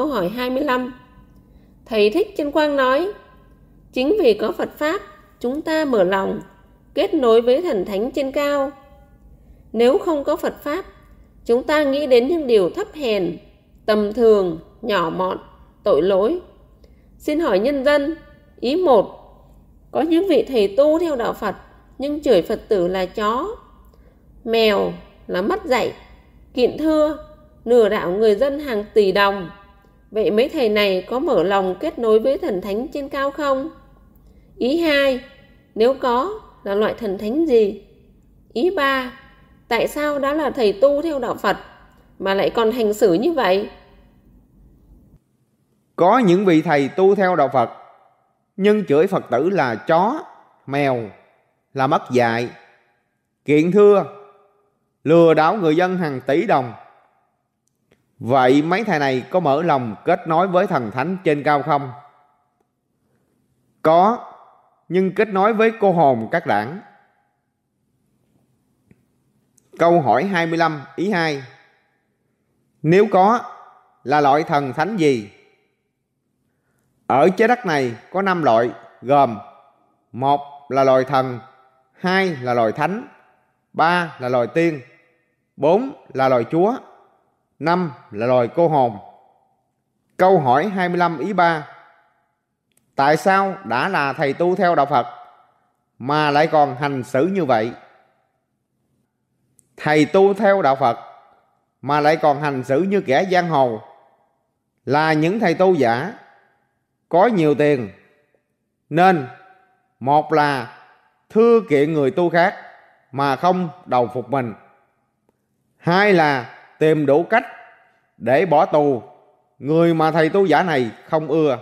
câu hỏi 25. Thầy Thích Chân Quang nói, chính vì có Phật Pháp, chúng ta mở lòng, kết nối với thần thánh trên cao. Nếu không có Phật Pháp, chúng ta nghĩ đến những điều thấp hèn, tầm thường, nhỏ mọn, tội lỗi. Xin hỏi nhân dân, ý một, có những vị thầy tu theo đạo Phật, nhưng chửi Phật tử là chó, mèo là mất dạy, kiện thưa, nửa đạo người dân hàng tỷ đồng. Vậy mấy thầy này có mở lòng kết nối với thần thánh trên cao không? Ý hai, nếu có, là loại thần thánh gì? Ý ba, tại sao đã là thầy tu theo đạo Phật mà lại còn hành xử như vậy? Có những vị thầy tu theo đạo Phật nhưng chửi Phật tử là chó, mèo, là mất dạy, kiện thưa, lừa đảo người dân hàng tỷ đồng. Vậy mấy thầy này có mở lòng kết nối với thần thánh trên cao không? Có, nhưng kết nối với cô hồn các đảng. Câu hỏi 25 ý 2 Nếu có, là loại thần thánh gì? Ở trái đất này có 5 loại gồm một là loài thần, hai là loài thánh, ba là loài tiên, bốn là loài chúa, năm là loài cô hồn. Câu hỏi 25 ý 3 Tại sao đã là thầy tu theo đạo Phật mà lại còn hành xử như vậy? Thầy tu theo đạo Phật mà lại còn hành xử như kẻ giang hồ là những thầy tu giả, có nhiều tiền nên một là thưa kiện người tu khác mà không đầu phục mình hai là tìm đủ cách để bỏ tù. Người mà thầy tu giả này không ưa.